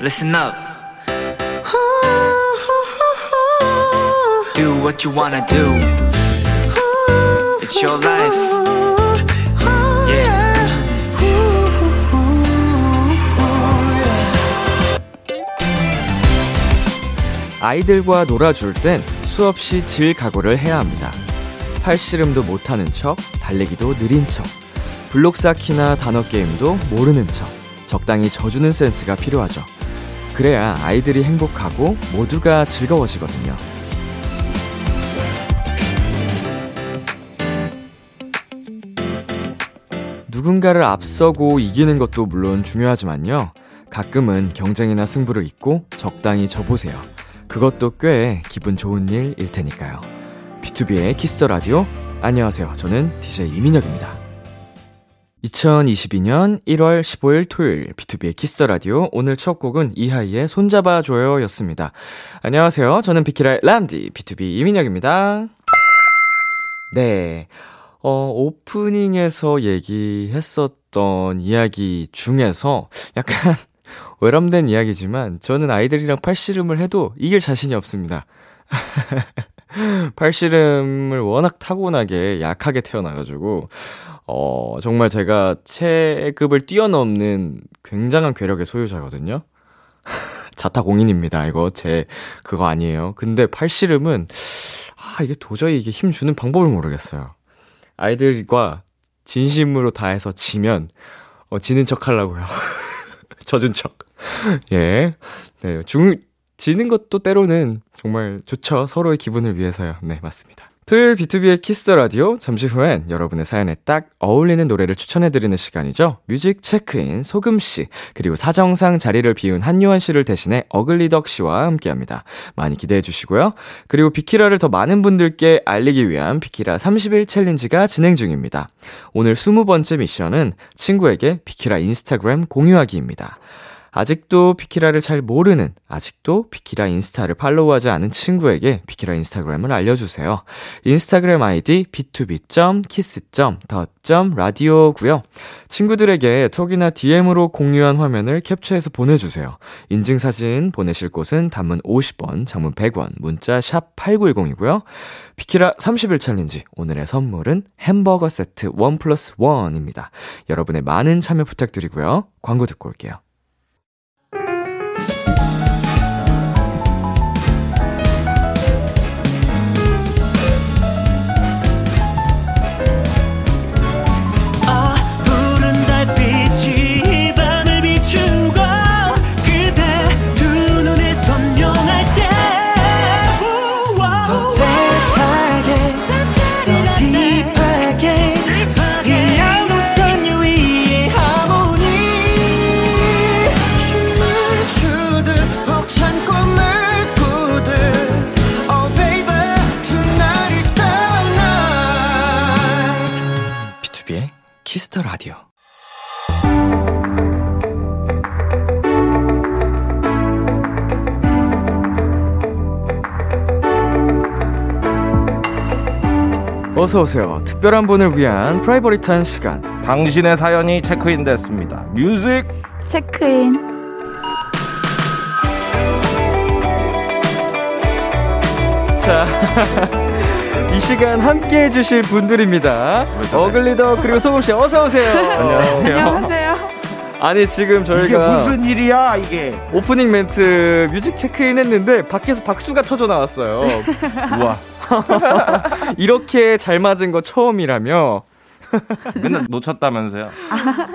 listen up. Do what you wanna do. It's your life. Yeah. 아이들과 놀아줄 땐 수없이 질 각오를 해야 합니다. 팔씨름도 못하는 척, 달리기도 느린 척, 블록 쌓기나 단어 게임도 모르는 척, 적당히 져주는 센스가 필요하죠. 그래야 아이들이 행복하고 모두가 즐거워지거든요. 누군가를 앞서고 이기는 것도 물론 중요하지만요. 가끔은 경쟁이나 승부를 잊고 적당히 져보세요. 그것도 꽤 기분 좋은 일일 테니까요. BTOB의 키스 더 라디오. 안녕하세요. 저는 DJ 이민혁입니다. 2022년 1월 15일 토요일 BTOB의 키스 더 라디오. 오늘 첫 곡은 이하이의 손잡아 줘요였습니다. 안녕하세요. 저는 비키라의 람디 BTOB 이민혁입니다. 네. 어, 오프닝에서 얘기했었던 이야기 중에서 약간 외람된 이야기지만 저는 아이들이랑 팔씨름을 해도 이길 자신이 없습니다. 팔씨름을 워낙 타고나게 약하게 태어나가지고, 어, 정말 제가 체급을 뛰어넘는 굉장한 괴력의 소유자거든요. 자타공인입니다. 이거 제, 그거 아니에요. 근데 팔씨름은, 아, 이게 도저히 이게 힘 주는 방법을 모르겠어요. 아이들과 진심으로 다해서 지면, 어, 지는 척 하려고요. 져준 척. 예. 네, 중, 지는 것도 때로는 정말 좋죠. 서로의 기분을 위해서요. 네, 맞습니다. 토요일 BTOB의 키스 더 라디오 잠시 후엔 여러분의 사연에 딱 어울리는 노래를 추천해드리는 시간이죠. 뮤직 체크인 소금 씨 그리고 사정상 자리를 비운 한요한 씨를 대신해 어글리덕 씨와 함께합니다. 많이 기대해 주시고요. 그리고 비키라를 더 많은 분들께 알리기 위한 비키라 30일 챌린지가 진행 중입니다. 오늘 20번째 미션은 친구에게 비키라 인스타그램 공유하기입니다. 아직도 비키라를 잘 모르는, 아직도 비키라 인스타를 팔로우하지 않은 친구에게 비키라 인스타그램을 알려주세요. 인스타그램 아이디 btob.kiss.the.radio고요. 친구들에게 톡이나 DM으로 공유한 화면을 캡처해서 보내주세요. 인증사진 보내실 곳은 단문 50원, 장문 100원, 문자 샵 8910이고요. 비키라 30일 챌린지, 오늘의 선물은 햄버거 세트 1 플러스 1입니다. 여러분의 많은 참여 부탁드리고요. 광고 듣고 올게요. 어서 오세요. 특별한 분을 위한 private한 시간. 당신의 사연이 체크인 됐습니다. 뮤직 체크인. 자, 이 시간 함께 해주실 분들입니다. 어글리덕 그리고 소금 씨 어서 오세요. 안녕하세요. 아니 지금 저희가 무슨 일이야 이게? 오프닝 멘트 뮤직 체크인 했는데 밖에서 박수가 터져 나왔어요. 우와 이렇게 잘 맞은 거 처음이라며 맨날 놓쳤다면서요?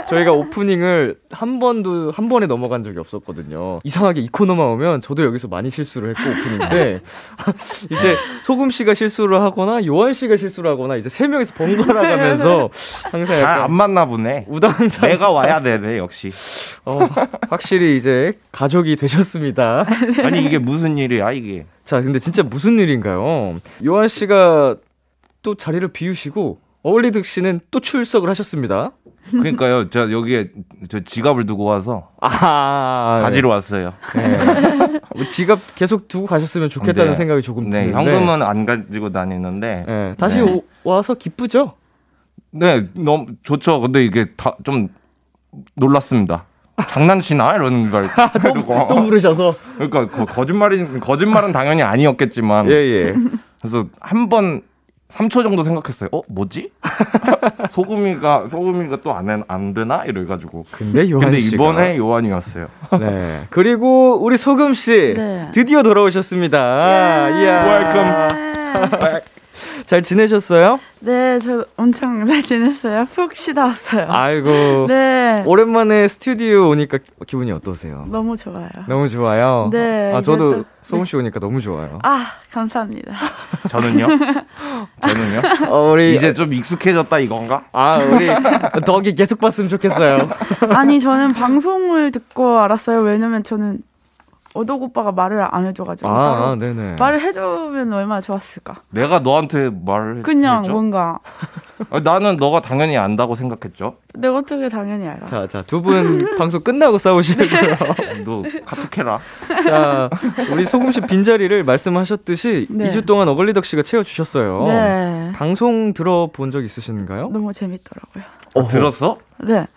저희가 오프닝을 한 번도 한 번에 넘어간 적이 없었거든요. 이상하게 이 코너만 오면 저도 여기서 많이 실수를 했고 오프닝인데 이제 소금 씨가 실수를 하거나 요한 씨가 실수를 하거나 이제 세 명이서 번갈아 가면서 항상 잘안 맞나 보네. 우당탕 내가 와야 되네 역시. 어, 확실히 이제 가족이 되셨습니다. 아니 이게 무슨 일이야 이게? 자, 근데 진짜 무슨 일인가요? 요한 씨가 또 자리를 비우시고 어울리득 씨는 또 출석을 하셨습니다. 그러니까요. 저 여기에 저 지갑을 두고 와서 아, 가지러 왔어요. 네. 뭐 지갑 계속 두고 가셨으면 좋겠다는 네. 생각이 조금 네, 드는데. 현금은 안 가지고 다니는데. 네, 다시 네. 오- 와서 기쁘죠? 네, 너무 좋죠. 근데 이게 다 좀 놀랐습니다. 장난치나 이러는 걸 그러고 또 부르셔서. 그러니까 거, 거짓말이 거짓말은 당연히 아니었겠지만 예, 예. 그래서 한번 3초 정도 생각했어요. 어, 뭐지? 소금이가 소금이가 또 안 안 되나 이래 가지고. 근데 요한 근데. 이번에 요한이었어요. 네. 그리고 우리 소금 씨 네. 드디어 돌아오셨습니다. 이야. Welcome. 잘 지내셨어요? 네, 저 엄청 잘 지냈어요. 푹 쉬다 왔어요. 아이고. 네, 오랜만에 스튜디오 오니까 기분이 어떠세요? 너무 좋아요. 너무 좋아요. 네, 아 저도 또- 소금 씨 오니까 너무 좋아요. 아, 감사합니다. 저는요? 저는요? 어, 우리 이제 좀 익숙해졌다 이건가? 아 우리 덕이 계속 봤으면 좋겠어요. 아니, 저는 방송을 듣고 알았어요. 왜냐면 저는 어덕 오빠가 말을 안 해줘가지고. 아, 따로. 아 네네. 말을 해주면 얼마나 좋았을까. 내가 너한테 말을 그냥 했죠? 뭔가 아, 나는 너가 당연히 안다고 생각했죠. 내가 어떻게 당연히 알아. 자, 자, 두 분 방송 끝나고 싸우시고요. 너 카톡해라. 자, 우리 소금 씨 빈자리를 말씀하셨듯이 네. 2주 동안 어글리덕 씨가 채워주셨어요. 네, 방송 들어본 적 있으신가요? 너무 재밌더라고요. 아, 들었어? 네,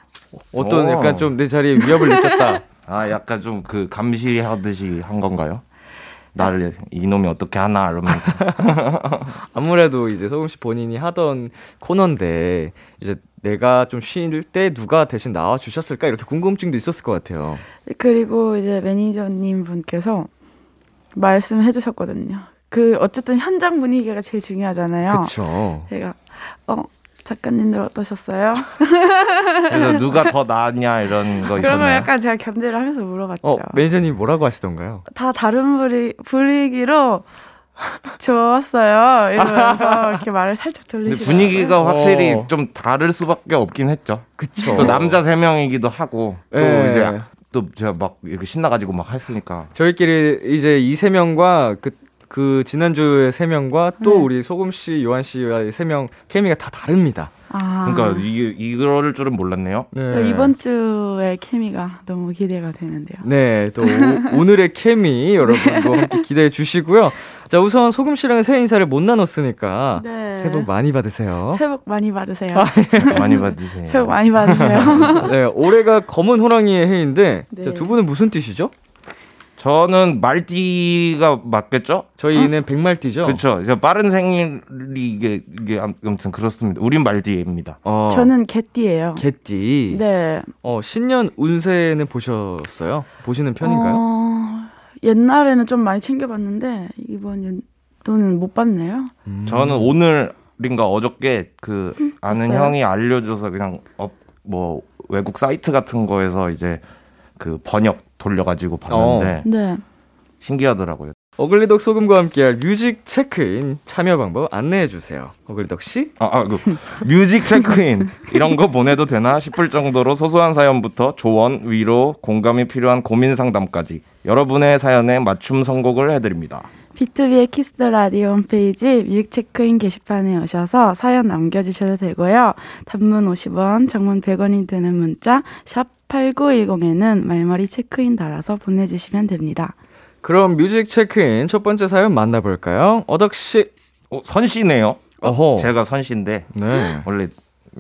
어떤 오. 약간 좀 내 자리에 위협을 느꼈다. 아 약간 좀 그 감시하듯이 한 건가요? 나를 이놈이 어떻게 하나 이러면서 아무래도 이제 소금 씨 본인이 하던 코너인데 이제 내가 좀 쉴 때 누가 대신 나와 주셨을까 이렇게 궁금증도 있었을 것 같아요. 그리고 이제 매니저님 분께서 말씀해 주셨거든요. 그 어쨌든 현장 분위기가 제일 중요하잖아요. 그렇죠. 제가 어 작가님들 어떠셨어요? 그래서 누가 더 나았냐 이런 거 있었나요? 약간 제가 견제를 하면서 물어봤죠. 어, 매니저님 뭐라고 하시던가요? 다 다른 분위, 분위기로 좋았어요. 이러면서 이렇게 말을 살짝 돌리시고 분위기가 확실히 어. 좀 다를 수밖에 없긴 했죠. 그쵸. 또 남자 세 명이기도 하고 또 예. 이제 또 제가 막 이렇게 신나가지고 막 했으니까 저희끼리 이제 이 세 명과 그, 그 지난주에 세 명과 또 네. 우리 소금 씨, 요한 씨와의 세명 케미가 다 다릅니다. 아, 그러니까 이게 이럴 줄은 몰랐네요. 네. 또 이번 주에 케미가 너무 기대가 되는데요. 네, 또 오, 늘의 케미 여러분도 함께 기대해 주시고요. 자, 우선 소금 씨랑 새 인사를 못 나눴으니까 네. 새해 복 많이 받으세요. 새해 복 많이 받으세요. 많이 받으세요. 새해 복 많이 받으세요. 네, 올해가 검은 호랑이의 해인데 네. 자, 두 분은 무슨 뜻이죠? 저는 말띠가 맞겠죠? 저희는 백말띠죠. 그렇죠. 이제 빠른 생일이 이게 이게 암- 아무튼 그렇습니다. 우린 말띠입니다. 어, 저는 개띠예요. 개띠. 네. 어, 신년 운세는 보셨어요? 보시는 편인가요? 어, 옛날에는 좀 많이 챙겨봤는데 이번 연도는 못 봤네요. 음. 저는 오늘인가 어저께 그 아는 봤어요? 형이 알려줘서 그냥 업, 뭐 외국 사이트 같은 거에서 이제 그 번역 돌려가지고 봤는데 네. 신기하더라고요. 어글리덕 소금과 함께할 뮤직 체크인 참여 방법 안내해 주세요. 어글리덕 씨? 아, 아, 그 뮤직 체크인 이런 거 보내도 되나 싶을 정도로 소소한 사연부터 조언, 위로, 공감이 필요한 고민 상담까지 여러분의 사연에 맞춤 선곡을 해드립니다. 비투비의 키스 더 라디오 홈페이지 뮤직 체크인 게시판에 오셔서 사연 남겨주셔도 되고요. 단문 50원, 장문 100원이 드는 문자 샵 8910에는 말머리 체크인 달아서 보내주시면 됩니다. 그럼 뮤직 체크인 첫 번째 사연 만나볼까요? 어덕 씨. 어, 선씨네요. 어허. 제가 선씨인데 네. 원래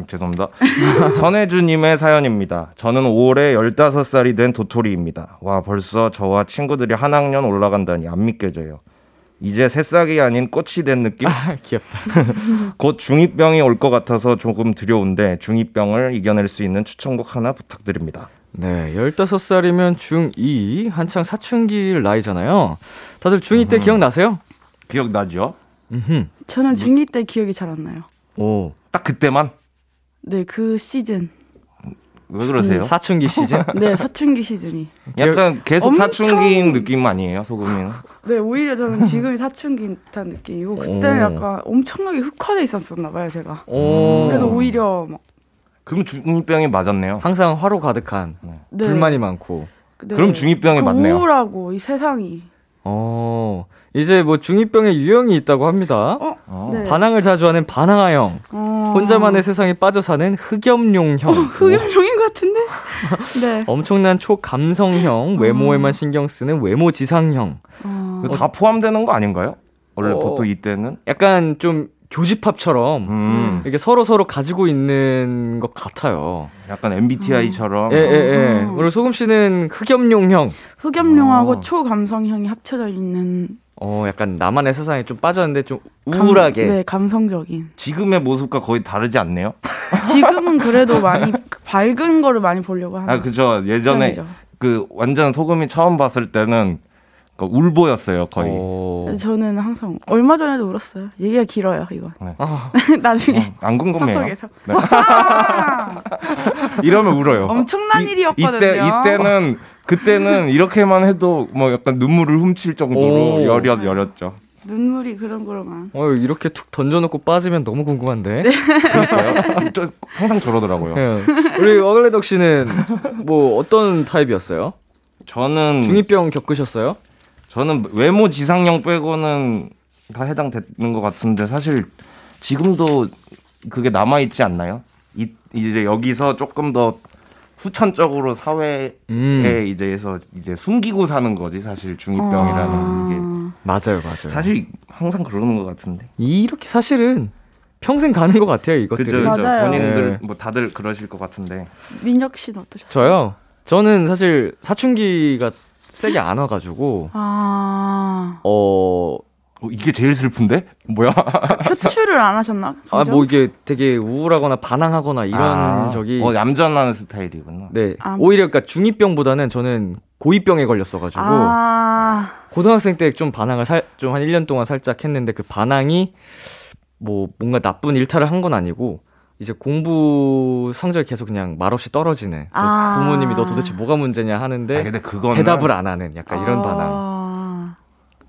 죄송합니다. 선혜주님의 사연입니다. 저는 올해 15살이 된 도토리입니다. 와, 벌써 저와 친구들이 한 학년 올라간다니 안 믿겨져요. 이제 새싹이 아닌 꽃이 된 느낌? 아, 귀엽다. 곧 중2병이 올 것 같아서 조금 두려운데 중2병을 이겨낼 수 있는 추천곡 하나 부탁드립니다. 네, 15살이면 중2, 한창 사춘기 나이잖아요. 다들 중2 때 기억나세요? 기억나죠? 음흠. 저는 중2 때 기억이 잘 안 나요. 오. 딱 그때만? 네, 그 시즌. 왜 그러세요? 사춘기 시즌? 네, 사춘기 시즌이. 약간 계속 엄청- 사춘기인 느낌 아니에요, 소금이는? 네, 오히려 저는 지금이 사춘기 듯한 느낌이고 그때는 오. 약간 엄청나게 흑화돼 있었었나 봐요, 제가. 오. 그래서 오히려 막 그럼 중2병이 맞았네요. 항상 화로 가득한, 네. 불만이 많고. 네. 그럼 중2병이 그 맞네요. 우울하고 이 세상이. 어, 이제 뭐 중2병의 유형이 있다고 합니다. 어, 어. 네. 반항을 자주 하는 반항아형, 어. 혼자만의 세상에 빠져 사는 흑염룡형, 흑염룡인 것 같은데? 네. 엄청난 초감성형, 외모에만 신경 쓰는 외모 지상형, 어. 그거 다 포함되는 거 아닌가요? 원래 어. 보통 이때는? 약간 좀 교집합처럼 음, 이게 서로 서로 가지고 있는 것 같아요. 약간 MBTI처럼 예, 예, 예. 어. 오늘 소금 씨는 흑염룡형. 흑염룡하고 어. 초감성형이 합쳐져 있는 어, 약간 나만의 세상에 좀 빠졌는데 좀 감- 우울하게. 네, 감성적인. 지금의 모습과 거의 다르지 않네요? 지금은 그래도 많이 밝은 거를 많이 보려고 하는 아 그죠 예전에 편이죠. 그 완전 소금이 처음 봤을 때는 그 울보였어요 거의 어. 저는 항상 얼마 전에도 울었어요. 얘기가 길어요, 이거. 아, 나중에 어, 안 궁금해요 네. 이러면 울어요 엄청난 이- 일이었거든요. 이때 이때는 그때는 이렇게만 해도 뭐 약간 눈물을 훔칠 정도로 오. 여렸 여렸죠 눈물이 그런 거로만. 어, 이렇게 툭 던져놓고 빠지면 너무 궁금한데. 그러니까요 저 항상 저러더라고요 예. 우리 어글레덕 씨는 뭐 어떤 타입이었어요? 저는 중이병 겪으셨어요? 저는 외모 지상형 빼고는 다 해당되는 것 같은데 사실 지금도 그게 남아 있지 않나요? 이, 이제 여기서 조금 더 후천적으로 사회에 음. 이제서 이제 숨기고 사는 거지 사실 중이병이라는 아. 게 맞아요, 맞아요. 사실 항상 그러는 것 같은데. 이렇게 사실은 평생 가는 것 같아요, 이것들이. 그죠, 그죠. 본인들 네. 뭐 다들 그러실 것 같은데. 민혁 씨는 어떠셨어요? 저요? 저는 사실 사춘기가 세게 안 와가지고, 아 어, 어, 이게 제일 슬픈데? 뭐야? 표출을 안 하셨나? 아? 뭐 이게 되게 우울하거나 반항하거나 이런 아, 적이. 어, 얌전한 스타일이구나. 네. 아. 오히려 그러니까 중2병보다는 저는 고2병에 걸렸어가지고, 아 고등학생 때 좀 반항을 살, 좀 한 1년 동안 살짝 했는데 그 반항이 뭐 뭔가 나쁜 일탈을 한 건 아니고, 이제 공부 성적이 계속 그냥 말없이 떨어지는. 그래서 아. 부모님이 너 도대체 뭐가 문제냐 하는데, 아, 근데 그거는 대답을 안 하는 약간 이런 반항.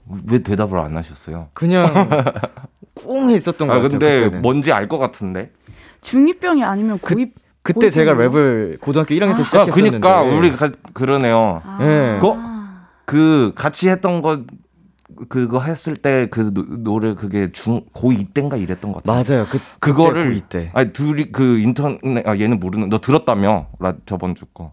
아, 왜 대답을 안 하셨어요? 그냥 꿍해 있었던 것 아, 같아요. 근데 그때는. 뭔지 알 것 같은데. 중이병이 아니면 그- 고입 그때 제가? 랩을 고등학교 1학년 때 아, 시작했었는데. 그니까 우리 가, 그러네요. 아. 예. 그거 그 같이 했던 거 그거 했을 때 그 노래 그게 중 고2 때인가 이랬던 것 같아요. 맞아요. 그 그거를 이때 아니 둘이 그 인터넷 아 얘는 모르는 너 들었다며 라 저번 주 거.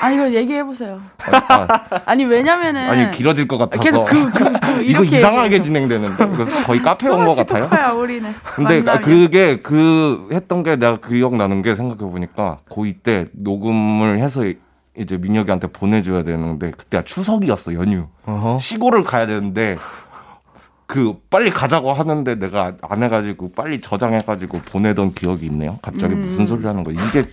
아니 이걸 얘기해 보세요. 아, 아 니 왜냐면은 아니 길어질 것 같아서 계속 그, 그, 그 이거 이상하게 얘기해서. 진행되는데 이거 거의 카페 온 것 같아요. 똑같아요, 우리는. 근데 아, 만나면. 그게 그 했던 게 내가 기억 나는 게 생각해 보니까 고2 때 녹음을 해서 이제 민혁이한테 보내줘야 되는데 그때가 추석이었어 연휴 어허. 시골을 가야 되는데 그 빨리 가자고 하는데 내가 안 해가지고 빨리 저장해가지고 보내던 기억이 있네요. 갑자기 무슨 소리 하는 거 이게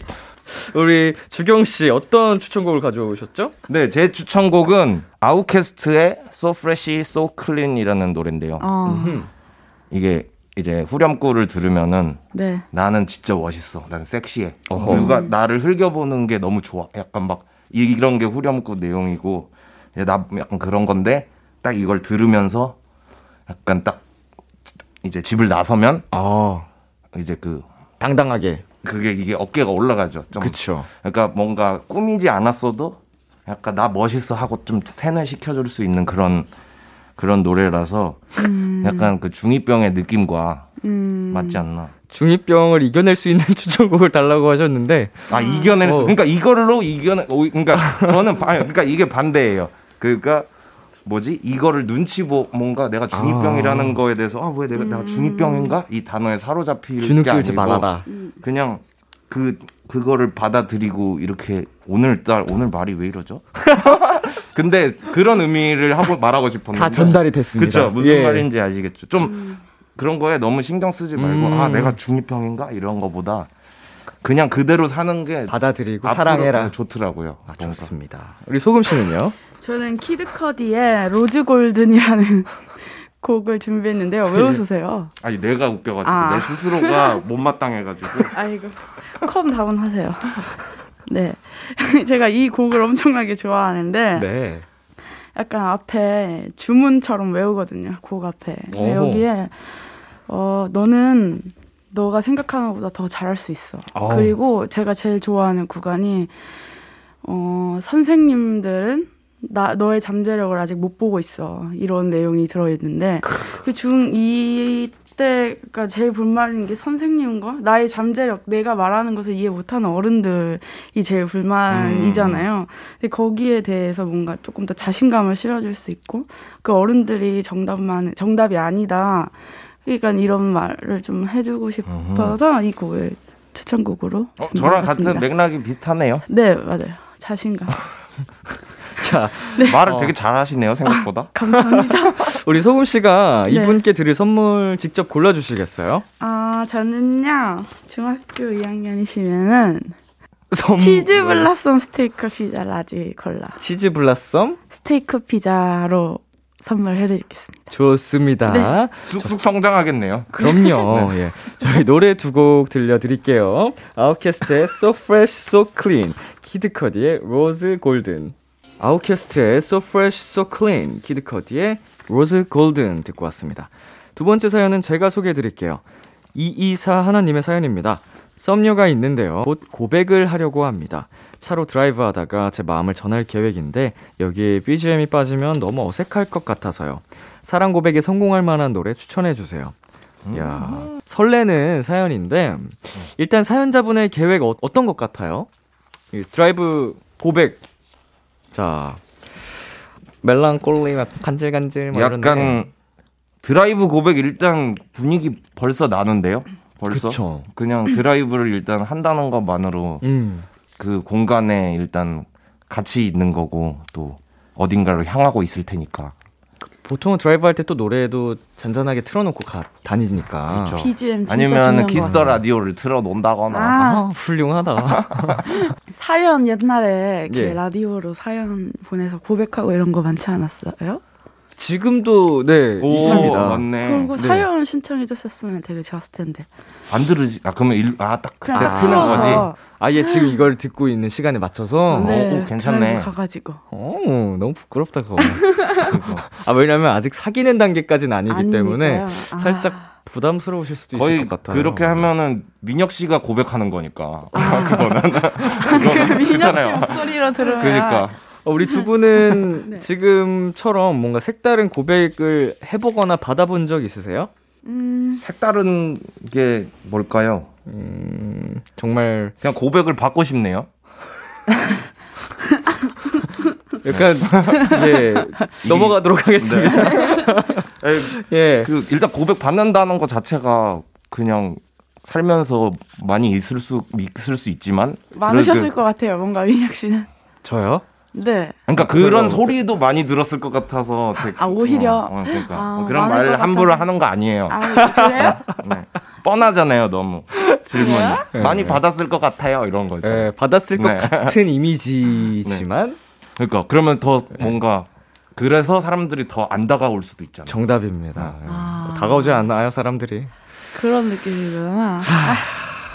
우리 주경 씨 어떤 추천곡을 가져오셨죠? 네 제 추천곡은 아우캐스트의 So Fresh So Clean이라는 노래인데요. 어, 이게 이제 후렴구를 들으면은 네. 나는 진짜 멋있어. 난 섹시해. 어허. 누가 나를 흘겨보는 게 너무 좋아. 약간 막 이- 이런 게 후렴구 내용이고 야, 나 약간 그런 건데 딱 이걸 들으면서 약간 딱 이제 집을 나서면 아 이제 그 당당하게. 그게 이게 어깨가 올라가죠. 좀 그쵸. 그러니까 뭔가 꾸미지 않았어도 약간 나 멋있어 하고 좀 세뇌 시켜줄 수 있는 그런 그런 노래라서 약간 그 중이병의 느낌과 음, 맞지 않나. 중이병을 이겨낼 수 있는 추천곡을 달라고 하셨는데 아 이겨낼 수 어. 그러니까 이걸로 이겨내 오, 그러니까 저는 바, 그러니까 이게 반대예요. 그러니까 뭐지 이거를 눈치 보 뭔가 내가 중이병이라는 거에 대해서 아왜 내가 내가 중이병인가 이 단어에 사로잡힐 게 아니고 말아라. 그냥 그 그거를 받아들이고 이렇게 오늘날 오늘 말이 왜 이러죠? 근데 그런 의미를 하고 말하고 싶었는데 다 전달이 됐습니다. 그렇죠 무슨 예. 말인지 아시겠죠? 좀 그런 거에 너무 신경 쓰지 말고 음. 아 내가 중이병인가 이런 거보다 그냥 그대로 사는 게 받아들이고 사랑해라. 좋더라고요. 아. 좋습니다. 우리 소금 씨는요? 저는 키드 커디의 Rose Golden이라는 곡을 준비했는데요. 왜 웃으세요? 아니 내가 웃겨가지고 아. 내 스스로가 못마땅해가지고 아이고 calm down하세요. 네, 제가 이 곡을 엄청나게 좋아하는데 네. 약간 앞에 주문처럼 외우거든요. 곡 앞에 오. 여기에 어 너는 너가 생각하는 것보다 더 잘할 수 있어. 어. 그리고 제가 제일 좋아하는 구간이 어 선생님들은 나 너의 잠재력을 아직 못 보고 있어 이런 내용이 들어있는데 그중 이때가 제일 불만인 게 선생님과 나의 잠재력 내가 말하는 것을 이해 못하는 어른들이 제일 불만이잖아요. 근데 거기에 대해서 뭔가 조금 더 자신감을 실어줄 수 있고 그 어른들이 정답만 정답이 아니다. 그러니까 이런 말을 좀 해주고 싶어서 이 곡을 추천곡으로 어, 저랑. 같은 맥락이 비슷하네요. 네 맞아요 자신감 자, 말을 어. 되게 잘하시네요 생각보다. 감사합니다. 우리 소금 씨가 네. 이분께 드릴 선물 직접 골라주시겠어요? 아 저는요 중학교 2학년이시면은 선물. 치즈 블라썸 스테이크 피자 large 콜라 치즈 블라썸? 스테이크 피자로 선물해드리겠습니다. 좋습니다. 네. 쑥쑥 성장하겠네요. 그럼요. 예. 저희 노래 두 곡 들려드릴게요. 아웃캐스트의 So Fresh, So Clean, 키드커디의 Rose Golden. 아웃캐스트의 So Fresh, So Clean, 키드커디의 Rose Golden 듣고 왔습니다. 두 번째 사연은 제가 소개해 드릴게요. 224 하나님의 사연입니다. 썸녀가 있는데요. 곧 고백을 하려고 합니다. 차로 드라이브 하다가 제 마음을 전할 계획인데 여기에 BGM이 빠지면 너무 어색할 것 같아서요. 사랑 고백에 성공할 만한 노래 추천해 주세요. 야 설레는 사연인데 일단 사연자분의 계획 어, 어떤 것 같아요? 이 드라이브 고백 자 멜랑콜리 막 간질간질 막 약간 이런데. 드라이브 고백 일단 분위기 벌써 나는데요. 벌써 그쵸. 그냥 드라이브를 일단 한다는 것만으로 음 그 공간에 일단 같이 있는 거고 또 어딘가를 향하고 있을 테니까. 보통은 드라이브 할 때 또 노래도 잔잔하게 틀어놓고 가, 다니니까 그쵸. BGM 아니면 같아요. 라디오를 틀어 놓는다거나. 아, 아, 훌륭하다. 사연 옛날에 이렇게 예. 라디오로 사연 보내서 고백하고 이런 거 많지 않았어요? 지금도 네 오, 있습니다. 맞네. 거 네. 사연 신청해 주셨으면 되게 좋았을 텐데. 안 들으지. 아 그러면 일, 아딱 그냥 딱 틀어서 거지. 아예 지금 이걸 듣고 있는 시간에 맞춰서 네, 오, 괜찮네. 드라이브 가가지고. 어, 너무 부끄럽다 그거. 아 왜냐면 아직 사귀는 단계까지는 아니기 때문에 아니니까요. 아. 살짝 부담스러우실 수도 있을 것 같아요. 그렇게 하면은 민혁 씨가 고백하는 거니까. 그거는 민혁 씨. 목소리로 들어야. 그러니까 어, 우리 두 분은 네. 지금처럼 뭔가 색다른 고백을 해보거나 받아본 적 있으세요? 음, 색다른 게 뭘까요? 음, 정말 그냥 고백을 받고 싶네요. 약간 예 넘어가도록 하겠습니다. 에이, 예. 그 일단 고백 받는다는 것 자체가 그냥 살면서 많이 있을 수 있을 수 있지만 많으셨을 그- 것 같아요. 뭔가 민혁 씨는. 저요? 네. 그러니까 별로 그런. 소리도 많이 들었을 것 같아서 되게- 아, 오히려? 어, 어, 그러니까 아, 어, 그런 말것 함부로. 하는 거 아니에요. 아, 그래요? 네. 뻔하잖아요, 너무 질문이 네. 많이 받았을 것 같아요, 이런 거 있잖아요. 예, 받았을 것 네. 같은 이미지지만 그러니까 그러면 더 네. 뭔가 그래서 사람들이 더 안 다가올 수도 있잖아요. 정답입니다. 예. 아. 뭐 다가오지 않아요 사람들이. 그런 느낌이구나.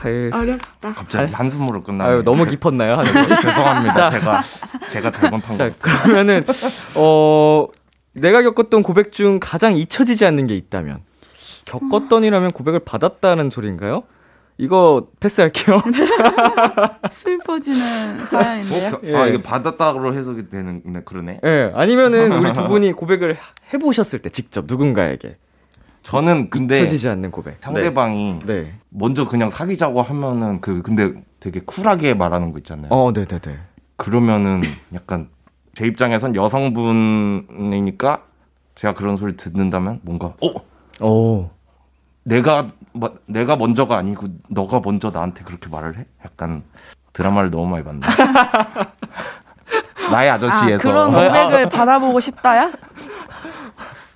예. 어렵다. 갑자기 한숨으로 끝나요. 너무 깊었나요? 죄송합니다. 제가 제가 잘못한 자 거. 그러면은 어 내가 겪었던 고백 중 가장 잊혀지지 않는 게 있다면 겪었던이라면 고백을 받았다는 소리인가요? 이거 패스할게요. 슬퍼지는 사연인데요. 어, 그- 예. 아 이게 받았다로 해석이 되는 네, 그러네. 예, 아니면은 우리 두 분이 고백을 해보셨을 때 직접 누군가에게 저는 근데 잊혀지지 않는 고백. 상대방이 네. 네. 먼저 그냥 사귀자고 하면은 그 근데 되게 쿨하게 말하는 거 있잖아요. 어, 네, 네, 네. 그러면은 약간 제 입장에선 여성분이니까 제가 그런 소리 듣는다면 뭔가 어 오. 내가 뭐, 내가 먼저가 아니고 너가 먼저 나한테 그렇게 말을 해? 약간 드라마를 너무 많이 봤나? 나의 아, 아저씨에서 그런 고백을 받아보고 싶다야?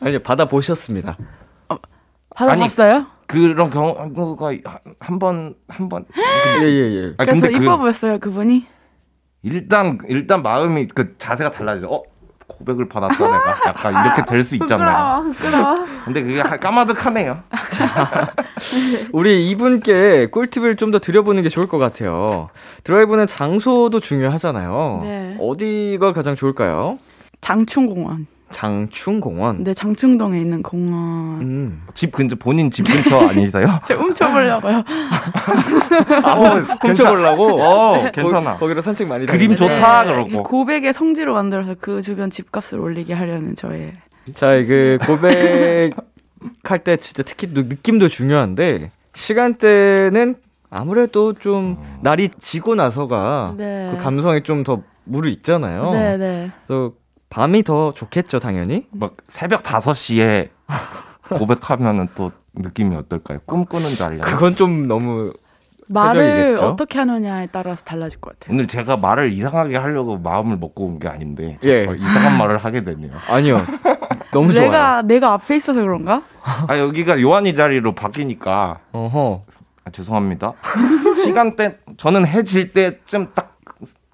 아니 받아 보셨습니다. 받아봤어요? 그런 경우가 한 번 한 번. 예, 예, 예. 아 그래서 근데 그 이뻐 보였어요, 그분이? 일단 일단 마음이 그 자세가 달라져. 어 고백을 받았다 내가 약간 이렇게 될 수 있잖아요. 부끄러워, 부끄러워. 근데 그게 하- 까마득하네요. 우리 이분께 꿀팁을 좀 더 드려보는 게 좋을 것 같아요. 드라이브는 장소도 중요하잖아요. 네. 어디가 가장 좋을까요? 장충공원. 장충공원. 네, 장충동에 있는 공원. 음. 집 근처 본인 집 근처 아니세요? 제가 훔쳐보려고요. 어, 훔쳐보려고? 어 괜찮아. 거, 기로 산책 많이 그림 다니는데. 좋다, 네, 그러고. 고백의 성지로 만들어서 그 주변 집값을 올리게 하려는 저의. 자, 그 고백 할 때 진짜 특히 또 느낌도 중요한데 시간대는 아무래도 좀 날이 지고 나서가 네. 그 감성이 좀 더 무르 있잖아요. 네, 네. 그래서 밤이 더 좋겠죠, 당연히. 막 새벽 5시에 고백하면은 또 느낌이 어떨까요? 꿈꾸는 자리. 그건 좀 너무 말을 새벽이겠죠? 어떻게 하느냐에 따라서 달라질 것 같아요. 오늘 제가 말을 이상하게 하려고 마음을 먹고 온 게 아닌데 예. 자꾸 이상한 말을 하게 되네요. 아니요. 너무 좋아요. 내가 내가 앞에 있어서 그런가? 아 여기가 요한이 자리로 바뀌니까 어허. 아, 죄송합니다. 시간대 저는 해질 때쯤 딱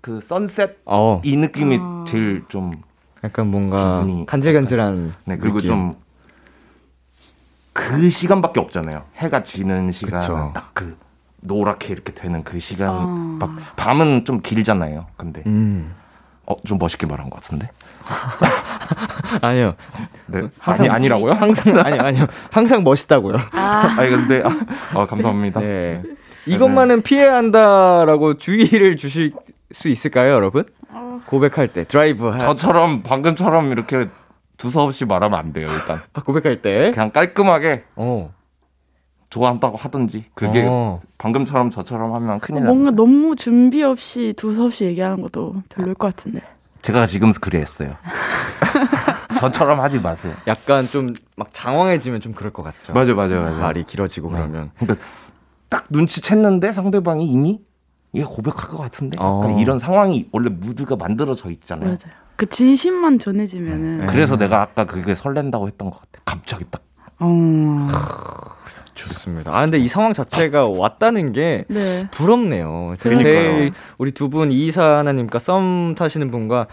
그 선셋 어. 이 느낌이 아. 제일 좀 약간 뭔가 간질간질한 네, 그리고. 좀 그 시간밖에 없잖아요. 해가 지는 시간 그쵸. 딱그 노랗게 이렇게 되는 그 시간 아. 막 밤은 좀 길잖아요. 근데 음. 어좀 멋있게 말한 것 같은데. 아니요. 네. 항상- 아니 아니라고요? 항상 아니 아니요. 항상 멋있다고요. 아, 아니 근데 아, 어, 감사합니다. 네. 이것만은 피해야 한다라고 주의를 주실 수 있을까요, 여러분? 고백할 때 드라이브 하, 저처럼 방금처럼 이렇게 두서없이 말하면 안 돼요. 일단 아, 고백할 때. 그냥 깔끔하게 어. 좋아한다고 하든지 그게 어. 방금처럼 저처럼 하면 큰일 납니다. 뭔가 너무 준비 없이 두서없이 얘기하는 것도 별로일 것 같은데. 제가 지금 그랬어요. 저처럼 하지 마세요. 약간 좀 막 장황해지면 좀 그럴 것 같죠. 맞아 맞아 맞아. 말이 길어지고 그러면. 그러니까 딱 눈치 챘는데 상대방이 이미 얘 고백할 것 같은데 어. 약간 이런 상황이 원래 무드가 만들어져 있잖아요. 맞아요. 그 진심만 전해지면은 네. 그래서 내가 아까 그게 설렌다고 했던 것 같아. 갑자기 딱 어. 좋습니다. 아 근데 이 상황 자체가 왔다는 게 네. 부럽네요. 제일 우리 두 분 이사 하나님과 썸 타시는 분과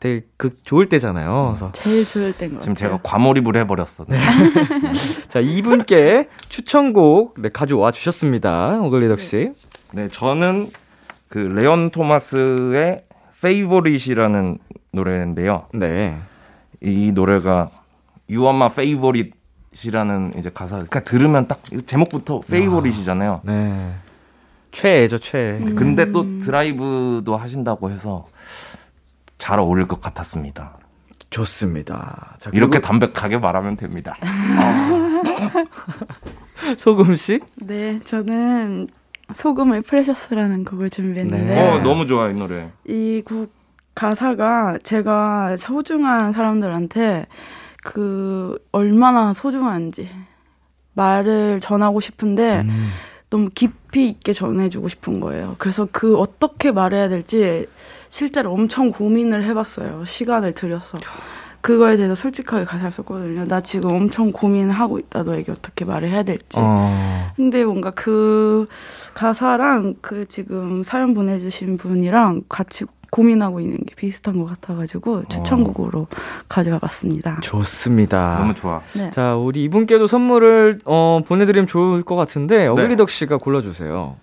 되게 그 좋을 때잖아요. 그래서 제일 좋을 때인 것 지금 같아요. 제가 과몰입을 해버렸어. 네. 자 이분께 추천곡 네, 가져와 주셨습니다. 오글리덕 씨. 네, 저는 그 레온 토마스의 Favorite이라는 노래인데요. 네. 이 노래가 You Are My Favorite이라는 이제 가사. 그러니까 들으면 딱 제목부터 Favorite이잖아요. 네. 최애죠 최애. 음. 근데 또 드라이브도 하신다고 해서 잘 어울릴 것 같았습니다. 좋습니다. 자, 이렇게 담백하게 말하면 됩니다. 소금 씨. 네, 저는 소금의 프레셔스라는 곡을 준비했는데 네. 어, 너무 좋아 이 노래. 이 곡 가사가 제가 소중한 사람들한테 그 얼마나 소중한지 말을 전하고 싶은데 음. 너무 깊이 있게 전해주고 싶은 거예요. 그래서 그 어떻게 말해야 될지 실제로 엄청 고민을 해봤어요. 시간을 들여서. 그거에 대해서 솔직하게 가사를 썼거든요. 나 지금 엄청 고민하고 있다. 너에게 어떻게 말을 해야 될지. 어. 근데 뭔가 그 가사랑 그 지금 사연 보내주신 분이랑 같이 고민하고 있는 게 비슷한 것 같아가지고 추천곡으로 가져와 봤습니다. 좋습니다. 너무 좋아. 네. 자, 우리 이분께도 선물을 어, 보내드리면 좋을 것 같은데 어글리덕 씨가 골라주세요.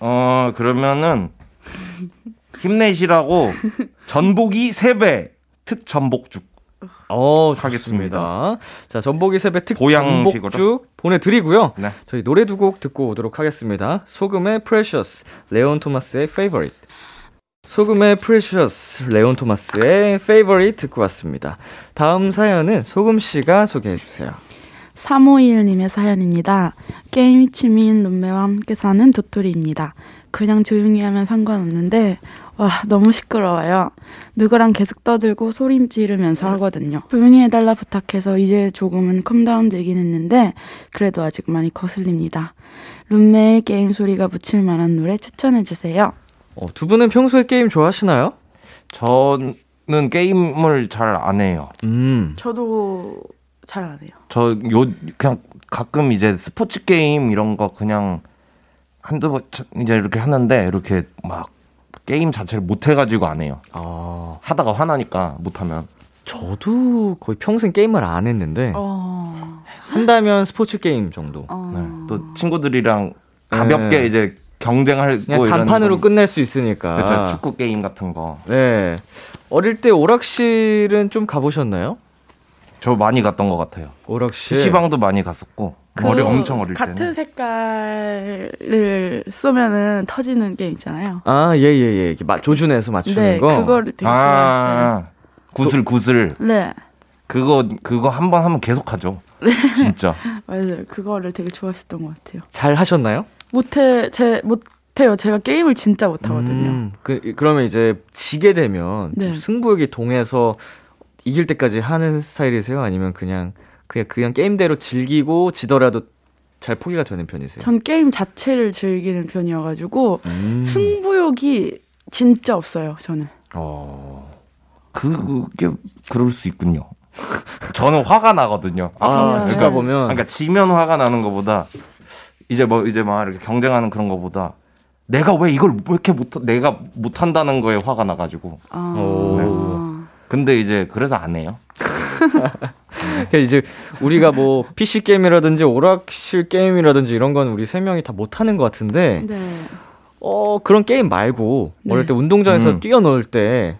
어 그러면은 힘내시라고 전복이 3배 특 전복죽 어, 하겠습니다. 좋습니다. 자, 전복이 세배 특 보양식으로? 보내드리고요. 네. 저희 노래 두 곡 듣고 오도록 하겠습니다. 소금의 Precious, 레온 토마스의 Favorite. 소금의 Precious, 레온 토마스의 Favorite 듣고 왔습니다. 다음 사연은 소금 씨가 소개해 주세요. 351님의 사연입니다. 게임이 취미인 룸메와 함께 사는 도토리입니다. 그냥 조용히 하면 상관없는데 와 너무 시끄러워요. 누구랑 계속 떠들고 소리 지르면서 하거든요. 조용히 해달라 부탁해서 이제 조금은 calm down 되긴 했는데 그래도 아직 많이 거슬립니다. 룸메의 게임 소리가 묻힐 만한 노래 추천해주세요. 어, 두 분은 평소에 게임 좋아하시나요? 저는 게임을 잘 안 해요. 음, 저도 잘 안 해요. 저 요 그냥 가끔 이제 스포츠 게임 이런 거 그냥 한두 번 이제 이렇게 하는데 이렇게 막 게임 자체를 못 해가지고 안 해요. 아, 하다가 화나니까 못하면. 저도 거의 평생 게임을 안 했는데 어, 한다면 스포츠 게임 정도. 어. 네. 또 친구들이랑 가볍게 네. 이제 경쟁하고 그냥 단판으로 끝낼 수 있으니까. 그렇죠 축구 게임 같은 거. 네. 어릴 때 오락실은 좀 가보셨나요? 저 많이 갔던 것 같아요. 오락실. PC방도 많이 갔었고 그 어리 엄청 어릴 같은 때는 색깔을 쏘면은 터지는 게임 있잖아요. 아, 예, 예, 예. 이렇게 마- 조준해서 맞추는 네, 거. 그거를 되게 좋아했어요. 아 구슬 구슬 네, 그거 그거 한 번 하면 계속 하죠. 진짜. 맞아요. 그거를 되게 좋아했었던 것 같아요. 잘 하셨나요? 못해, 제 못해요. 제가 게임을 진짜 못하거든요. 음, 그, 그러면 이제 지게 되면 좀 네. 승부욕이 동해서 이길 때까지 하는 스타일이세요? 아니면 그냥 그냥 그냥 게임대로 즐기고 지더라도 잘 포기가 되는 편이세요? 전 게임 자체를 즐기는 편이어가지고 음. 승부욕이 진짜 없어요. 저는. 어. 그게 그럴 수 있군요. 저는 화가 나거든요. 아. 그러니까 보면 그러니까 지면 화가 나는 것보다 이제 뭐 이제 막 이렇게 경쟁하는 그런 것보다 내가 왜 이걸 왜 이렇게 못 내가 못 한다는 거에 화가 나가지고 아. 오. 근데 이제 그래서 안 해요. 그러니까 이제 우리가 뭐 PC 게임이라든지 오락실 게임이라든지 이런 건 우리 세 명이 다 못하는 것 같은데 네. 어 그런 게임 말고 네. 어릴 때 운동장에서 음. 뛰어놀 때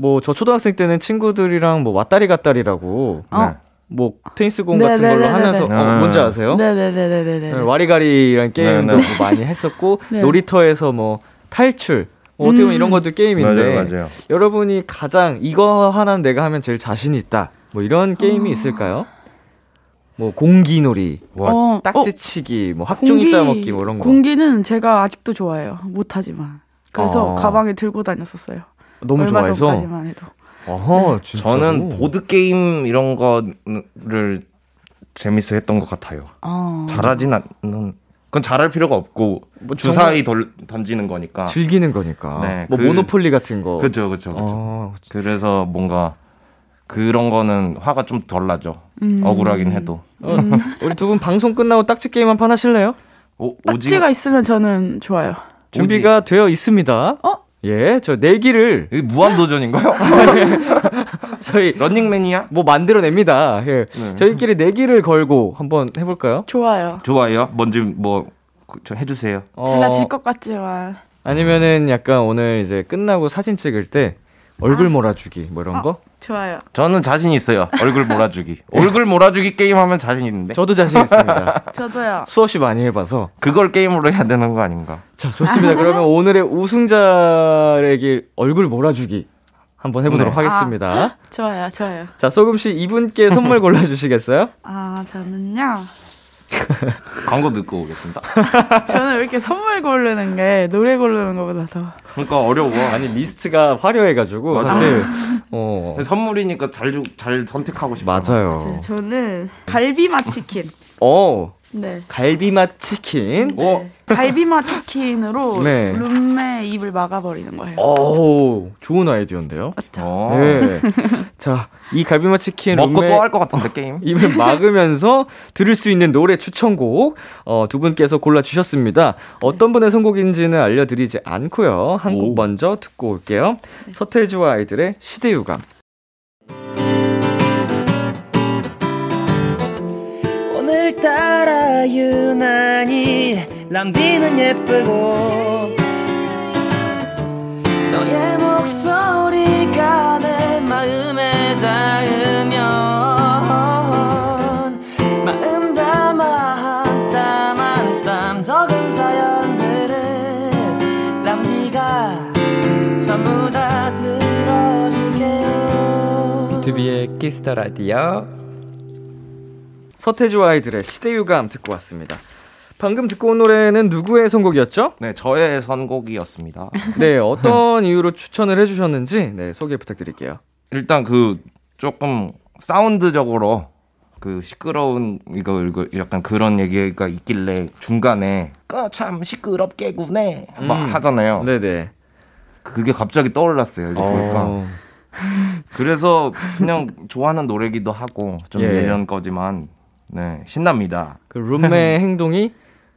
뭐 저 초등학생 때는 친구들이랑 뭐 왔다리 갔다리라고 어? 네. 뭐 테니스 공 네, 같은 네, 걸로 네, 네, 하면서 네. 어, 뭔지 아세요? 네네네네네. 네, 와리가리라는 게임도 네, 네. 뭐 많이 했었고 네. 놀이터에서 뭐 탈출 뭐 어떻게 보면 음. 이런 것도 게임인데 맞아요, 맞아요. 여러분이 가장 이거 하나는 내가 하면 제일 자신 있다 뭐 이런 게임이 있을까요? 뭐 공기놀이, 와, 어, 딱지치기, 뭐 학종이 따먹기 뭐 이런 거 공기는 제가 아직도 좋아해요. 못하지만. 그래서 아. 가방에 들고 다녔었어요. 너무 얼마 좋아해서 전까지만 해도. 어허, 진짜로? 저는 보드 게임 이런 거를 재밌어 했던 것 같아요. 어. 잘하진 않는 그건 잘할 필요가 없고 뭐 주사위 덜, 던지는 거니까. 즐기는 거니까 네, 뭐 그- 모노폴리 같은 거 그렇죠, 그렇죠, 그렇죠. 어, 그래서 뭔가 그런 거는 화가 좀 덜 나죠. 음. 억울하긴 해도. 어, 우리 두 분 방송 끝나고 딱지 게임 한 판 하실래요? 오, 딱지가 있으면 저는 좋아요. 준비가 되어 있습니다. 어? 예, 저 내기를 여기 무한 도전인가요? 저희 런닝맨이야? 뭐 만들어냅니다. 예. 네. 저희끼리 내기를 걸고 한번 해볼까요? 좋아요. 좋아요. 뭔지 뭐 저 해주세요. 제가 어, 질것 같지만. 아니면은 약간 오늘 이제 끝나고 사진 찍을 때 얼굴 아. 몰아주기 뭐 이런 거? 좋아요. 저는 자신 있어요. 얼굴 몰아주기. 얼굴 몰아주기 게임 하면 자신 있는데. 저도 자신 있습니다. 저도요. 수없이 많이 해봐서. 그걸 게임으로 해야 되는 거 아닌가? 자, 좋습니다. 그러면 오늘의 우승자에게 얼굴 몰아주기 한번 해보도록 네. 하겠습니다. 좋아요. 좋아요. 자, 소금씨 이분께 선물 골라주시겠어요? 아, 저는요. 광고 듣고 오겠습니다. 저는 왜 이렇게 선물 고르는 게 노래 고르는 것보다 더. 그러니까 어려워. 아니, 리스트가 화려해가지고, 맞아. 사실, 어, 선물이니까 잘, 주, 잘 선택하고 싶잖아. 맞아요. 저는 갈비맛 치킨. 어, 네. 갈비맛 치킨. 어? 네. 갈비맛 치킨으로 네. 룸메 입을 막아버리는 거예요. 오, 좋은 아이디어인데요? 맞죠? 어. 네. 자, 이 갈비맛 치킨 먹고 또 할 것 같은데 게임. 입을 막으면서 들을 수 있는 노래 추천곡 어, 두 분께서 골라 주셨습니다. 어떤 분의 선곡인지는 알려드리지 않고요. 한곡 오. 먼저 듣고 올게요. 서태지와 아이들의 시대유감. 따라 유난히 람디는 예쁘고 너의 목소리가 내 마음에 닿으면 마음 담아 한 땀 한 땀 적은 사연들을 람디가 전부 다 들어줄게요. 비투비의 키스 더 라디오 서태지와 아이들의 시대유감 듣고 왔습니다. 방금 듣고 온 노래는 누구의 선곡이었죠? 네, 저의 선곡이었습니다. 네, 어떤 이유로 추천을 해주셨는지 네, 소개 부탁드릴게요. 일단 그 조금 사운드적으로 그 시끄러운 이거 이거 약간 그런 얘기가 있길래 중간에 그참 시끄럽게 구네 막 음. 하잖아요. 네네. 그게 갑자기 떠올랐어요. 어, 그래서 그냥 좋아하는 노래기도 하고 좀 예. 예. 전 거지만 네 신납니다. 그 룸메 행동이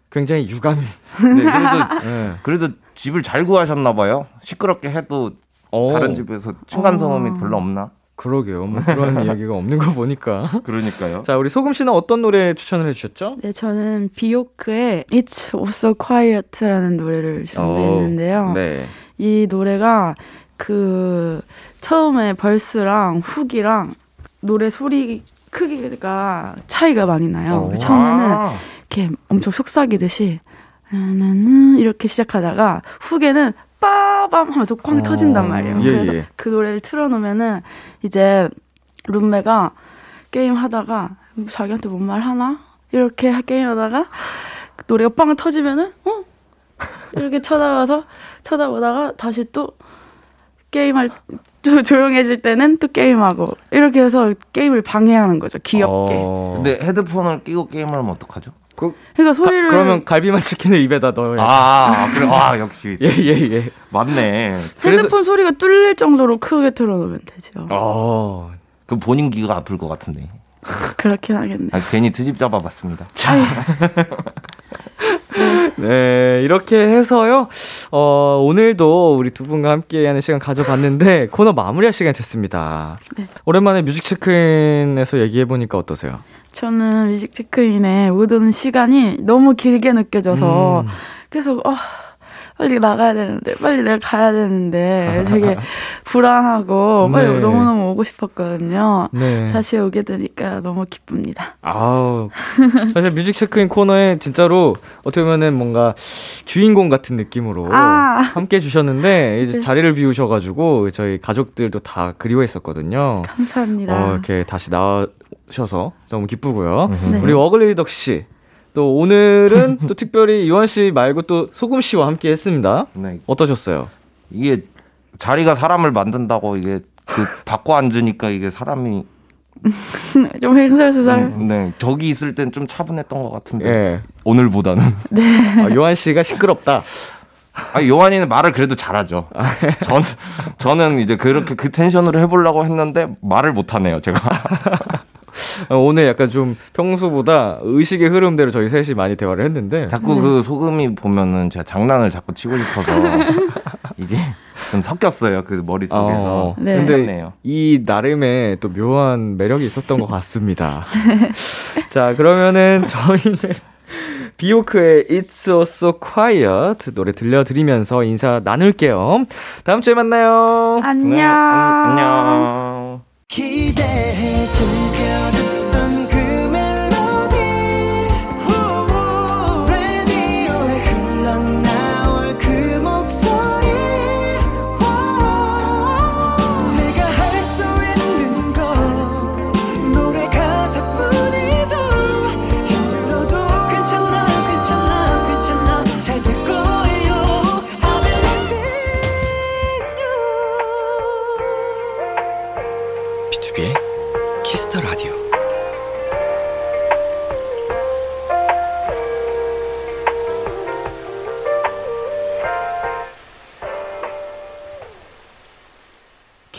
굉장히 유감이. 네, 그래도 네. 그래도 집을 잘 구하셨나 봐요. 시끄럽게 해도 어, 다른 집에서 층간 소음이 어. 별로 없나? 그러게요. 뭐 그런 이야기가 없는 거 보니까. 그러니까요. 자, 우리 소금 씨는 어떤 노래 추천을 해주셨죠? 네, 저는 비오크의 It's Also Quiet라는 노래를 준비했는데요. 네. 이 노래가 그 처음에 벌스랑 훅이랑 노래 소리 크기가 차이가 많이 나요. 어. 처음에는 아, 이렇게 엄청 속삭이듯이 이렇게 시작하다가 후에는 빠밤 하면서 꽝 어. 터진단 말이에요. 예, 그래서 예. 그 노래를 틀어놓으면은 이제 룸메가 게임 하다가 자기한테 뭔 말 하나 이렇게 하- 게임하다가 그 노래가 빵 터지면은 어 이렇게 쳐다봐서 쳐다보다가 다시 또 게임할 좀 조용해질 때는 또 게임하고 이렇게 해서 게임을 방해하는 거죠. 귀엽게. 어. 근데 헤드폰을 끼고 게임을 하면 어떡하죠? 그, 그러니까 소리를 가, 그러면 갈비만 치킨을 입에다 넣어야 지 아, 그래. 아, 역시. 예, 예, 예. 맞네. 헤드폰 소리가 뚫릴 정도로 크게 틀어 놓으면 되죠. 어. 그 본인 귀가 아플 것 같은데. 그렇긴 하겠네. 아, 괜히 트집 잡아봤습니다. 네, 이렇게 해서요. 어, 오늘도 우리 두 분과 함께 하는 시간 가져봤는데 코너 마무리할 시간이 됐습니다. 네. 오랜만에 뮤직 체크인에서 얘기해 보니까 어떠세요? 저는 뮤직 체크인에 모든 시간이 너무 길게 느껴져서 음. 계속 어, 빨리 나가야 되는데 빨리 내가 가야 되는데 되게 불안하고 빨리 네. 너무너무 오고 싶었거든요. 네. 다시 오게 되니까 너무 기쁩니다. 아우. 사실 뮤직 체크인 코너에 진짜로 어떻게 보면은 뭔가 주인공 같은 느낌으로 아. 함께 해주셨는데 이제 네. 자리를 비우셔가지고 저희 가족들도 다 그리워했었거든요. 감사합니다. 어, 이렇게 다시 나오셔서 너무 기쁘고요. 네. 우리 어글리덕 씨. 또 오늘은 또 특별히 유한 씨 말고 또 소금 씨와 함께 했습니다. 네. 어떠셨어요? 이게 자리가 사람을 만든다고 이게 그 바꿔 앉으니까 이게 사람이 좀 횡설수설. 음, 네 저기 있을 땐 좀 차분했던 것 같은데 예. 오늘보다는 아, 요한 씨가 시끄럽다. 아 요한이는 말을 그래도 잘하죠. 저는 저는 이제 그렇게 그 텐션으로 해보려고 했는데 말을 못하네요 제가. 어, 오늘 약간 좀 평소보다 의식의 흐름대로 저희 셋이 많이 대화를 했는데 자꾸 그 소금이 보면은 제가 장난을 자꾸 치고 싶어서 이게 좀 섞였어요 그 머릿속에서. 어, 네. 근데 섞였네요. 이 나름의 또 묘한 매력이 있었던 것 같습니다. 자, 그러면은 저희는 비오크의 It's So So Quiet 노래 들려드리면서 인사 나눌게요. 다음 주에 만나요. 안녕. 네, 안- 안녕.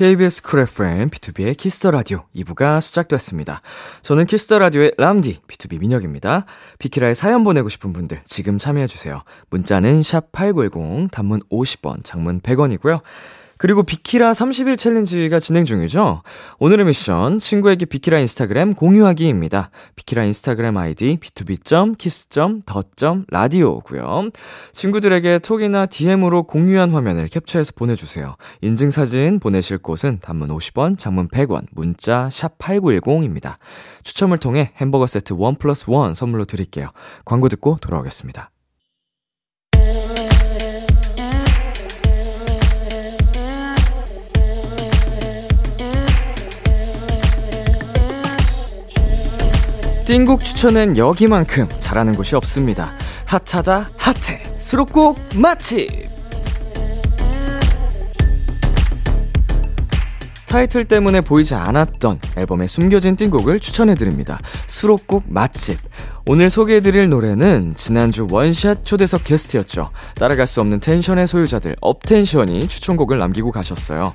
KBS 쿨 FM, 비투비의 키스 더 라디오 2부가 시작됐습니다. 저는 키스 더 라디오의 람디, B2B 민혁입니다. 비키라에 사연 보내고 싶은 분들 지금 참여해주세요. 문자는 샵8910, 단문 50원, 장문 100원이고요. 그리고 비키라 30일 챌린지가 진행 중이죠. 오늘의 미션, 친구에게 비키라 인스타그램 공유하기입니다. 비키라 인스타그램 아이디 btob.kiss.the.radio고요. 친구들에게 톡이나 DM으로 공유한 화면을 캡처해서 보내주세요. 인증사진 보내실 곳은 단문 50원, 장문 100원, 문자 샵 8910입니다. 추첨을 통해 햄버거 세트 원 플러스 원 선물로 드릴게요. 광고 듣고 돌아오겠습니다. 띵곡 추천은 여기만큼 잘하는 곳이 없습니다. 핫하다 핫해 수록곡 맛집 타이틀 때문에 보이지 않았던 앨범의 숨겨진 띵곡을 추천해드립니다. 수록곡 맛집. 오늘 소개해드릴 노래는 지난주 원샷 초대석 게스트였죠. 따라갈 수 없는 텐션의 소유자들, 업텐션이 추천곡을 남기고 가셨어요.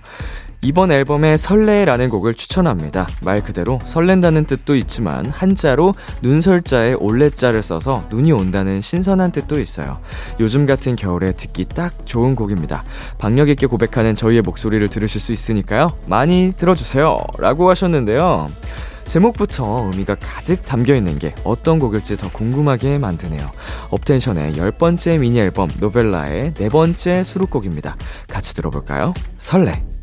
이번 앨범에 설레라는 곡을 추천합니다. 말 그대로 설렌다는 뜻도 있지만 한자로 눈설자에 올레자를 써서 눈이 온다는 신선한 뜻도 있어요. 요즘 같은 겨울에 듣기 딱 좋은 곡입니다. 박력 있게 고백하는 저희의 목소리를 들으실 수 있으니까요. 많이 들어주세요. 라고 하셨는데요. 제목부터 의미가 가득 담겨 있는 게 어떤 곡일지 더 궁금하게 만드네요. 업텐션의 열 번째 미니 앨범 노벨라의 네 번째 수록곡입니다. 같이 들어볼까요? 설레.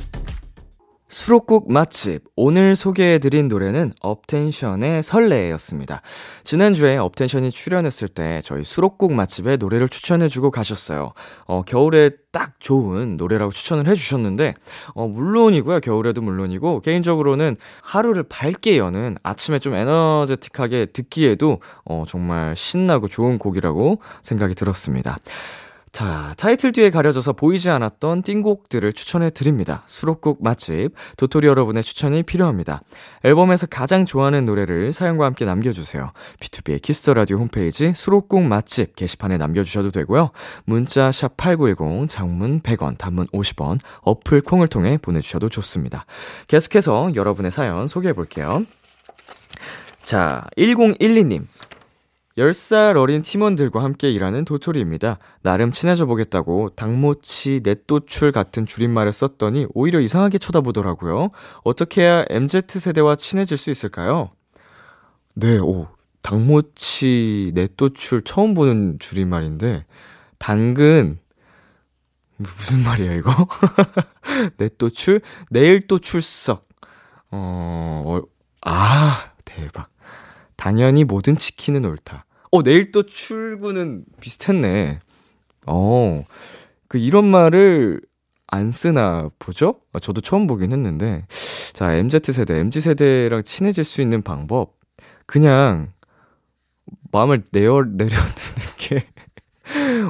수록곡 맛집. 오늘 소개해드린 노래는 업텐션의 설레였습니다. 지난주에 업텐션이 출연했을 때 저희 수록곡 맛집에 노래를 추천해주고 가셨어요. 어, 겨울에 딱 좋은 노래라고 추천을 해주셨는데, 어, 물론이고요. 겨울에도 물론이고, 개인적으로는 하루를 밝게 여는 아침에 좀 에너제틱하게 듣기에도 어, 정말 신나고 좋은 곡이라고 생각이 들었습니다. 자, 타이틀 뒤에 가려져서 보이지 않았던 띵곡들을 추천해 드립니다. 수록곡 맛집, 도토리 여러분의 추천이 필요합니다. 앨범에서 가장 좋아하는 노래를 사연과 함께 남겨주세요. 비투비의 키스 더 라디오 홈페이지 수록곡 맛집 게시판에 남겨주셔도 되고요. 문자 샵 #8910 장문 100원, 단문 50원, 어플 콩을 통해 보내주셔도 좋습니다. 계속해서 여러분의 사연 소개해 볼게요. 자, 1012님. 10살 어린 팀원들과 함께 일하는 도토리입니다. 나름 친해져 보겠다고 당모치 넷도출 같은 줄임말을 썼더니 오히려 이상하게 쳐다보더라고요. 어떻게 해야 MZ세대와 친해질 수 있을까요? 네, 오, 당모치 넷도출 처음 보는 줄임말인데, 당근, 무슨 말이야, 이거? 넷도출? 내일 또 출석. 어, 어, 아, 대박. 당연히 모든 치킨은 옳다. 어, 내일 또 출근은 비슷했네. 어, 그 이런 말을 안 쓰나 보죠? 아, 저도 처음 보긴 했는데. 자, MZ세대, MZ세대랑 친해질 수 있는 방법. 그냥 마음을 내어, 내려두는 게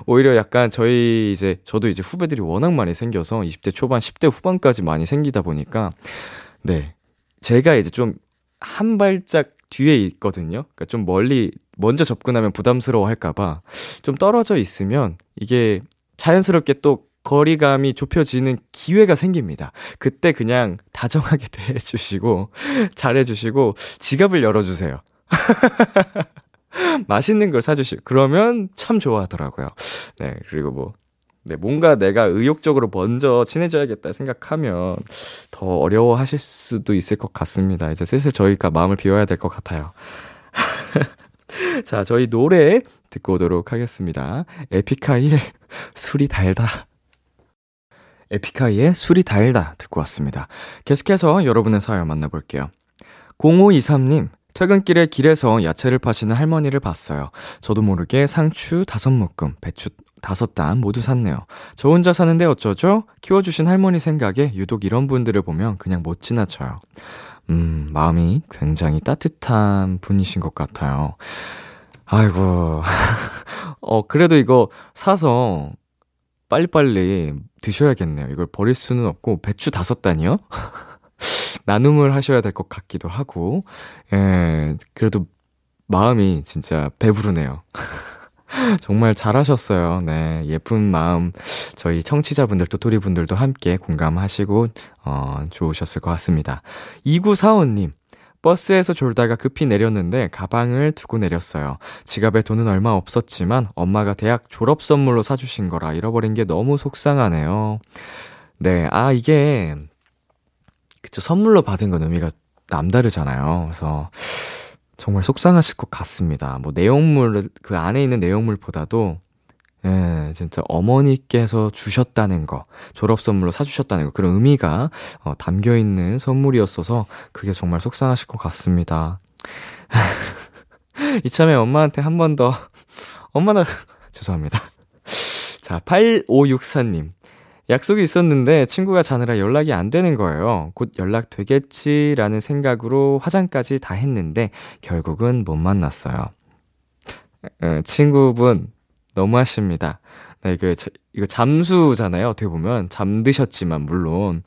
오히려 약간 저희 이제, 저도 이제 후배들이 워낙 많이 생겨서 20대 초반, 10대 후반까지 많이 생기다 보니까, 네. 제가 이제 좀 한 발짝 뒤에 있거든요. 그러니까 좀 멀리 먼저 접근하면 부담스러워 할까봐 좀 떨어져 있으면 이게 자연스럽게 또 거리감이 좁혀지는 기회가 생깁니다. 그때 그냥 다정하게 대해주시고, 잘해주시고, 지갑을 열어주세요. 맛있는 걸 사주시고, 그러면 참 좋아하더라고요. 네, 그리고 뭐, 네, 뭔가 내가 의욕적으로 먼저 친해져야겠다 생각하면 더 어려워하실 수도 있을 것 같습니다. 이제 슬슬 저희가 마음을 비워야 될 것 같아요. 자, 저희 노래 듣고 오도록 하겠습니다. 에픽하이의 술이 달다. 에픽하이의 술이 달다 듣고 왔습니다. 계속해서 여러분의 사연 만나볼게요. 0523님, 퇴근길에 길에서 야채를 파시는 할머니를 봤어요. 저도 모르게 상추 다섯 묶음, 배추 다섯 단 모두 샀네요. 저 혼자 사는데 어쩌죠? 키워주신 할머니 생각에 유독 이런 분들을 보면 그냥 못 지나쳐요. 음, 마음이 굉장히 따뜻한 분이신 것 같아요. 아이고. 어, 그래도 이거 사서 빨리빨리 드셔야겠네요. 이걸 버릴 수는 없고, 배추 다섯 단이요? 나눔을 하셔야 될 것 같기도 하고, 예, 그래도 마음이 진짜 배부르네요. 정말 잘하셨어요. 네. 예쁜 마음, 저희 청취자분들, 도토리분들도 함께 공감하시고, 어, 좋으셨을 것 같습니다. 2945님. 버스에서 졸다가 급히 내렸는데 가방을 두고 내렸어요. 지갑에 돈은 얼마 없었지만 엄마가 대학 졸업 선물로 사주신 거라 잃어버린 게 너무 속상하네요. 네, 아, 이게, 그쵸, 선물로 받은 건 의미가 남다르잖아요. 그래서, 정말 속상하실 것 같습니다. 뭐 내용물 그 안에 있는 내용물보다도 예, 진짜 어머니께서 주셨다는 거, 졸업 선물로 사주셨다는 거, 그런 의미가 어, 담겨 있는 선물이었어서 그게 정말 속상하실 것 같습니다. 이참에 엄마한테 한 번 더, 엄마 나, 죄송합니다. 자, 8564님. 약속이 있었는데 친구가 자느라 연락이 안 되는 거예요. 곧 연락 되겠지라는 생각으로 화장까지 다 했는데 결국은 못 만났어요. 에, 친구분 너무하십니다. 네, 이거 이거 잠수잖아요. 어떻게 보면 잠드셨지만 물론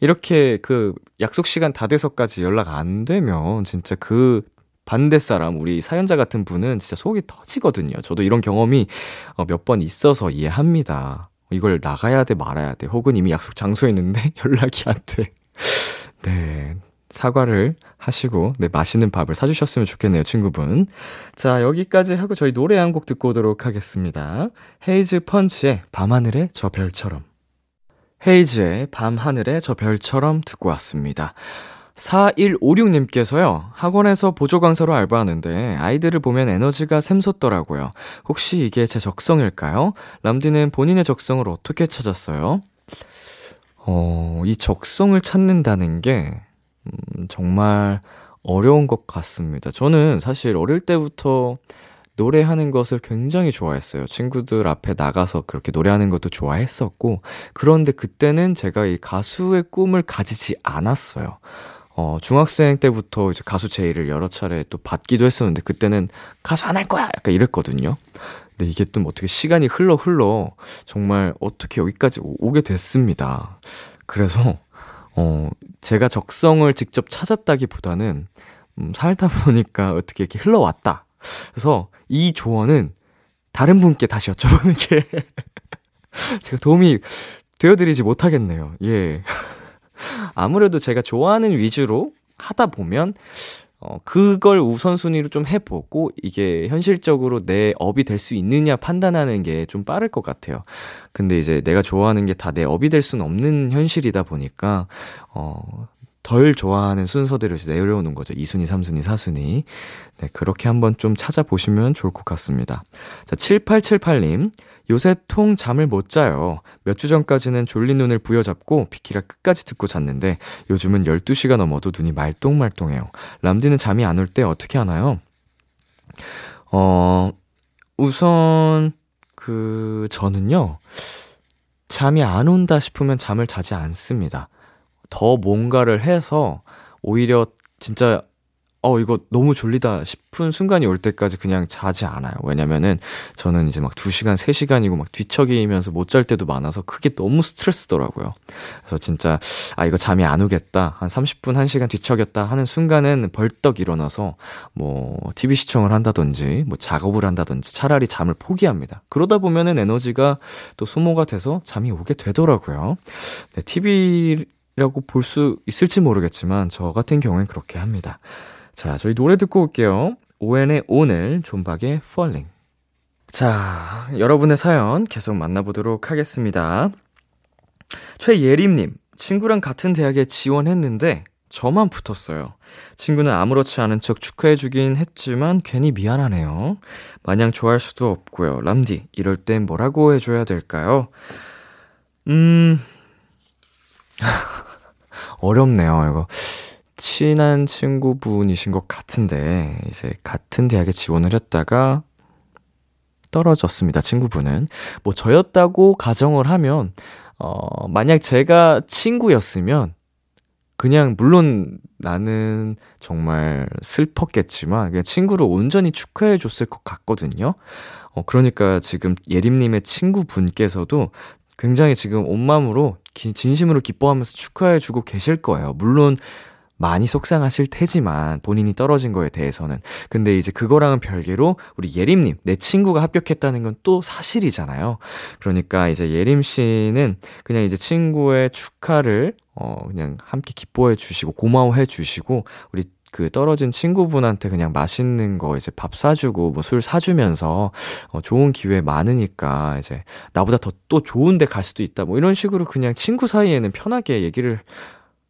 이렇게 그 약속 시간 다 돼서까지 연락 안 되면 진짜 그 반대 사람, 우리 사연자 같은 분은 진짜 속이 터지거든요. 저도 이런 경험이 어, 몇번 있어서 이해합니다. 이걸 나가야 돼 말아야 돼. 혹은 이미 약속 장소에 있는데 연락이 안 돼. 네. 사과를 하시고 네 맛있는 밥을 사주셨으면 좋겠네요 친구분. 자 여기까지 하고 저희 노래 한 곡 듣고 오도록 하겠습니다. 헤이즈 펀치의 밤하늘의 저 별처럼. 헤이즈의 밤하늘의 저 별처럼 듣고 왔습니다 4156님께서요, 학원에서 보조 강사로 알바하는데 아이들을 보면 에너지가 샘솟더라고요. 혹시 이게 제 적성일까요? 람디는 본인의 적성을 어떻게 찾았어요? 어, 이 적성을 찾는다는 게, 음, 정말 어려운 것 같습니다. 저는 사실 어릴 때부터 노래하는 것을 굉장히 좋아했어요. 친구들 앞에 나가서 그렇게 노래하는 것도 좋아했었고, 그런데 그때는 제가 이 가수의 꿈을 가지지 않았어요. 어, 중학생 때부터 이제 가수 제의를 여러 차례 또 받기도 했었는데 그때는 가수 안 할 거야! 약간 이랬거든요. 근데 이게 또 어떻게 시간이 흘러 흘러 정말 어떻게 여기까지 오- 오게 됐습니다. 그래서 어 제가 적성을 직접 찾았다기 보다는 음, 살다 보니까 어떻게 이렇게 흘러왔다. 그래서 이 조언은 다른 분께 다시 여쭤보는 게 제가 도움이 되어드리지 못하겠네요. 예. 아무래도 제가 좋아하는 위주로 하다 보면 어, 그걸 우선순위로 좀 해보고 이게 현실적으로 내 업이 될 수 있느냐 판단하는 게 좀 빠를 것 같아요. 근데 이제 내가 좋아하는 게 다 내 업이 될 수는 없는 현실이다 보니까, 어, 덜 좋아하는 순서대로 이제 내려오는 거죠. 2순위, 3순위, 4순위. 네, 그렇게 한번 좀 찾아보시면 좋을 것 같습니다. 자, 7878님. 요새 통 잠을 못 자요. 몇 주 전까지는 졸린 눈을 부여잡고 비키라 끝까지 듣고 잤는데 요즘은 12시가 넘어도 눈이 말똥말똥해요. 람디는 잠이 안 올 때 어떻게 하나요? 어, 우선, 그, 저는요, 잠이 안 온다 싶으면 잠을 자지 않습니다. 더 뭔가를 해서 오히려 진짜 어, 이거 너무 졸리다 싶은 순간이 올 때까지 그냥 자지 않아요. 왜냐면은 저는 이제 막 2시간, 3시간이고 막 뒤척이면서 못 잘 때도 많아서 그게 너무 스트레스더라고요. 그래서 진짜, 아, 이거 잠이 안 오겠다. 한 30분, 1시간 뒤척였다 하는 순간은 벌떡 일어나서 뭐, TV 시청을 한다든지, 뭐, 작업을 한다든지 차라리 잠을 포기합니다. 그러다 보면은 에너지가 또 소모가 돼서 잠이 오게 되더라고요. 네, TV라고 볼 수 있을지 모르겠지만 저 같은 경우엔 그렇게 합니다. 자, 저희 노래 듣고 올게요. 오엔의 오늘, 존박의 Falling. 자, 여러분의 사연 계속 만나보도록 하겠습니다. 최예림님, 친구랑 같은 대학에 지원했는데 저만 붙었어요. 친구는 아무렇지 않은 척 축하해주긴 했지만 괜히 미안하네요. 마냥 좋아할 수도 없고요. 람디, 이럴 땐 뭐라고 해줘야 될까요? 음, 어렵네요, 이거. 친한 친구분이신 것 같은데, 이제 같은 대학에 지원을 했다가 떨어졌습니다, 친구분은. 뭐, 저였다고 가정을 하면, 어, 만약 제가 친구였으면, 그냥, 물론 나는 정말 슬펐겠지만, 그냥 친구를 온전히 축하해 줬을 것 같거든요. 어, 그러니까 지금 예림님의 친구분께서도 굉장히 지금 온 마음으로, 기- 진심으로 기뻐하면서 축하해 주고 계실 거예요. 물론, 많이 속상하실 테지만 본인이 떨어진 거에 대해서는. 근데 이제 그거랑은 별개로 우리 예림님 내 친구가 합격했다는 건 또 사실이잖아요. 그러니까 이제 예림 씨는 그냥 이제 친구의 축하를 어 그냥 함께 기뻐해 주시고 고마워해 주시고 우리 그 떨어진 친구분한테 그냥 맛있는 거 이제 밥 사주고 뭐 술 사주면서 어 좋은 기회 많으니까 이제 나보다 더 또 좋은 데 갈 수도 있다. 뭐 이런 식으로 그냥 친구 사이에는 편하게 얘기를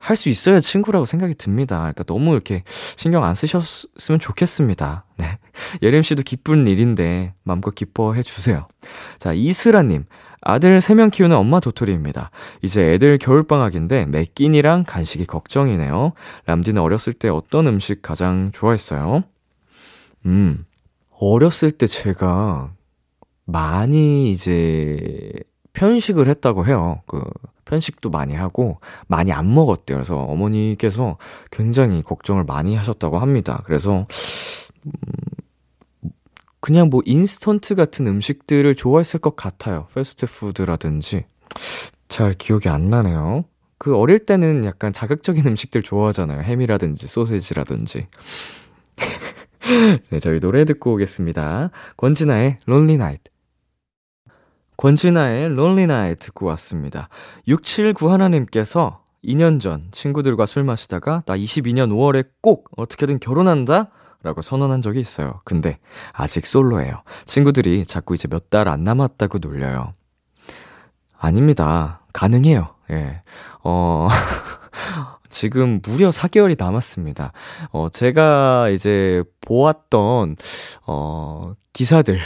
할 수 있어야 친구라고 생각이 듭니다. 그러니까 너무 이렇게 신경 안 쓰셨으면 좋겠습니다. 네. 예림 씨도 기쁜 일인데 마음껏 기뻐해 주세요. 자, 이슬아 님. 아들 3명 키우는 엄마 도토리입니다. 이제 애들 겨울방학인데 매 끼니랑 간식이 걱정이네요. 람디는 어렸을 때 어떤 음식 가장 좋아했어요? 음, 어렸을 때 제가 많이 이제 편식을 했다고 해요. 그 편식도 많이 하고 많이 안 먹었대요. 그래서 어머니께서 굉장히 걱정을 많이 하셨다고 합니다. 그래서 음, 그냥 뭐 인스턴트 같은 음식들을 좋아했을 것 같아요. 패스트푸드라든지 잘 기억이 안 나네요. 그 어릴 때는 약간 자극적인 음식들 좋아하잖아요. 햄이라든지 소세지라든지. 네, 저희 노래 듣고 오겠습니다. 권진아의 Lonely Night. 권진아의 Lonely Night 듣고 왔습니다. 6791님께서 2년 전 친구들과 술 마시다가 나 22년 5월에 꼭 어떻게든 결혼한다? 라고 선언한 적이 있어요. 근데 아직 솔로예요. 친구들이 자꾸 이제 몇 달 안 남았다고 놀려요. 아닙니다. 가능해요. 예. 어, 지금 무려 4개월이 남았습니다. 어, 제가 이제 보았던, 어, 기사들.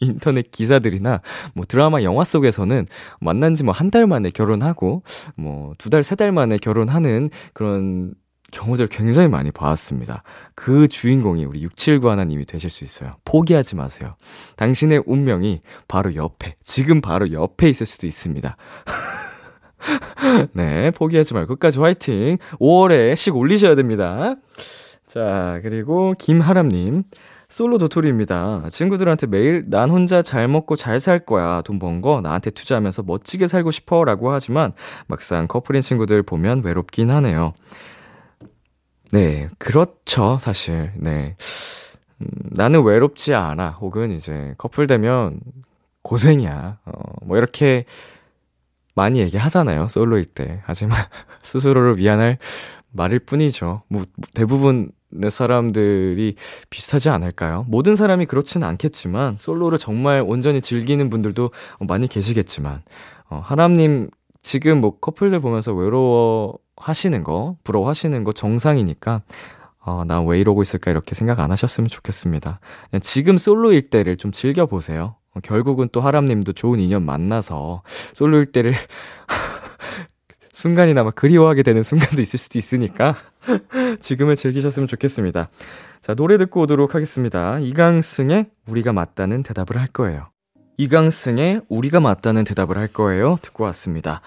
인터넷 기사들이나 뭐 드라마 영화 속에서는 만난 지 뭐 한 달 만에 결혼하고 뭐 두 달, 세 달 만에 결혼하는 그런 경우들 굉장히 많이 봐왔습니다. 그 주인공이 우리 679 하나님이 되실 수 있어요. 포기하지 마세요. 당신의 운명이 바로 옆에, 지금 바로 옆에 있을 수도 있습니다. 네, 포기하지 말고 끝까지 화이팅. 5월에 씩 올리셔야 됩니다. 자, 그리고 김하람님. 솔로 도토리입니다. 친구들한테 매일 난 혼자 잘 먹고 잘 살 거야. 돈 번 거 나한테 투자하면서 멋지게 살고 싶어. 라고 하지만 막상 커플인 친구들 보면 외롭긴 하네요. 네, 그렇죠. 사실. 네. 음, 나는 외롭지 않아. 혹은 이제 커플 되면 고생이야. 어, 뭐 이렇게 많이 얘기하잖아요. 솔로일 때. 하지만 스스로를 위안할 말일 뿐이죠. 뭐 대부분 내 사람들이 비슷하지 않을까요? 모든 사람이 그렇지는 않겠지만 솔로를 정말 온전히 즐기는 분들도 많이 계시겠지만 어, 하람님 지금 뭐 커플들 보면서 외로워 하시는 거, 부러워 하시는 거 정상이니까 어, 나 왜 이러고 있을까 이렇게 생각 안 하셨으면 좋겠습니다. 지금 솔로일 때를 좀 즐겨보세요. 어, 결국은 또 하람님도 좋은 인연 만나서 솔로일 때를 순간이나마 그리워하게 되는 순간도 있을 수도 있으니까 지금을 즐기셨으면 좋겠습니다. 자, 노래 듣고 오도록 하겠습니다. 이강승의 우리가 맞다는 대답을 할 거예요. 이강승의 우리가 맞다는 대답을 할 거예요. 듣고 왔습니다.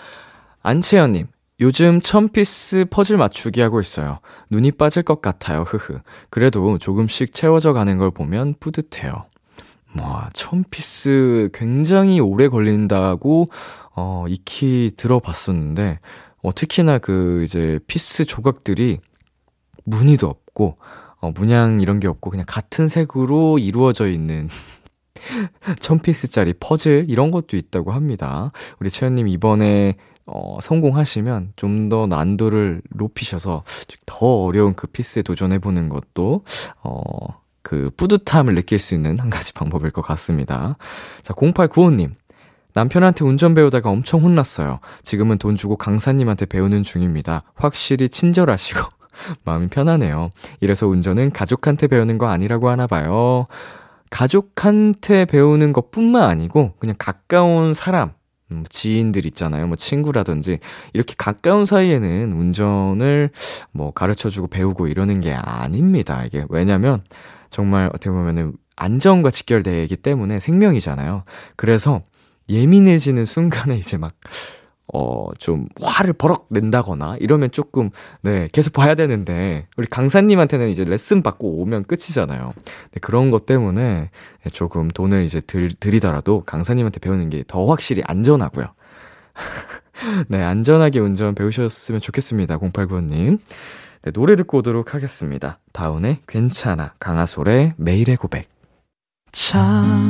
안채연님, 요즘 천 piece 퍼즐 맞추기 하고 있어요. 눈이 빠질 것 같아요. 흐흐. 그래도 조금씩 채워져 가는 걸 보면 뿌듯해요. 와, 천 piece 굉장히 오래 걸린다고 어, 익히 들어봤었는데, 어, 특히나 그 이제 piece 조각들이 무늬도 없고, 어, 문양 이런 게 없고, 그냥 같은 색으로 이루어져 있는 천 피스짜리 퍼즐 이런 것도 있다고 합니다. 우리 채연님 이번에 어, 성공하시면 좀 더 난도를 높이셔서 더 어려운 그 피스에 도전해보는 것도, 어, 그 뿌듯함을 느낄 수 있는 한 가지 방법일 것 같습니다. 자, 0895님. 남편한테 운전 배우다가 엄청 혼났어요. 지금은 돈 주고 강사님한테 배우는 중입니다. 확실히 친절하시고 마음이 편하네요. 이래서 운전은 가족한테 배우는 거 아니라고 하나 봐요. 가족한테 배우는 것 뿐만 아니고 그냥 가까운 사람, 음, 지인들 있잖아요. 뭐 친구라든지 이렇게 가까운 사이에는 운전을 뭐 가르쳐 주고 배우고 이러는 게 아닙니다. 이게 왜냐면 정말 어떻게 보면은 안전과 직결되기 때문에 생명이잖아요. 그래서 예민해지는 순간에 이제 막, 어, 좀 화를 버럭 낸다거나 이러면 조금, 네, 계속 봐야 되는데, 우리 강사님한테는 이제 레슨 받고 오면 끝이잖아요. 네, 그런 것 때문에 조금 돈을 이제 들, 들이더라도 강사님한테 배우는 게 더 확실히 안전하고요. 네, 안전하게 운전 배우셨으면 좋겠습니다. 0895님. 네, 노래 듣고 오도록 하겠습니다. 다운의 괜찮아, 강하솔의 매일의 고백. 참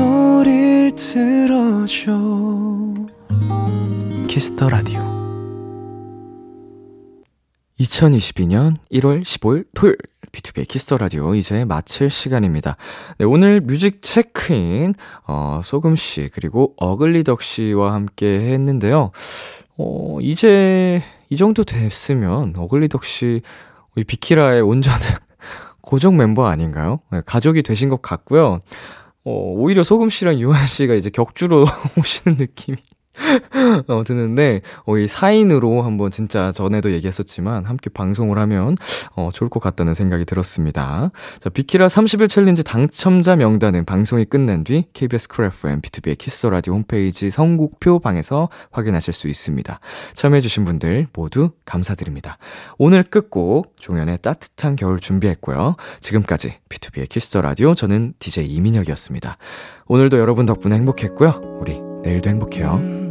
목소리를 들어줘 Kiss the Radio 2022년 1월 15일 토요일 비투비의 Kiss the Radio 이제 마칠 시간입니다. 네, 오늘 뮤직 체크인 어, 소금 씨 그리고 어글리덕 씨와 함께 했는데요. 어, 이제 이 정도 됐으면 어글리덕 씨 우리 비키라의 온전한 고정 멤버 아닌가요? 네, 가족이 되신 것 같고요. 어, 오히려 소금 씨랑 유한 씨가 이제 격주로 오시는 느낌이 어, 드는데, 어, 이 4인으로 한번 진짜 전에도 얘기했었지만, 함께 방송을 하면, 어, 좋을 것 같다는 생각이 들었습니다. 자, 비키라 30일 챌린지 당첨자 명단은 방송이 끝난 뒤, KBS 쿨 FM, 비투비의 Kiss the Radio 홈페이지 선곡표 방에서 확인하실 수 있습니다. 참여해주신 분들 모두 감사드립니다. 오늘 끝곡, 종현의 따뜻한 겨울 준비했고요. 지금까지 B2B의 키스 라디오, 저는 DJ 이민혁이었습니다. 오늘도 여러분 덕분에 행복했고요. 우리 내일도 행복해요.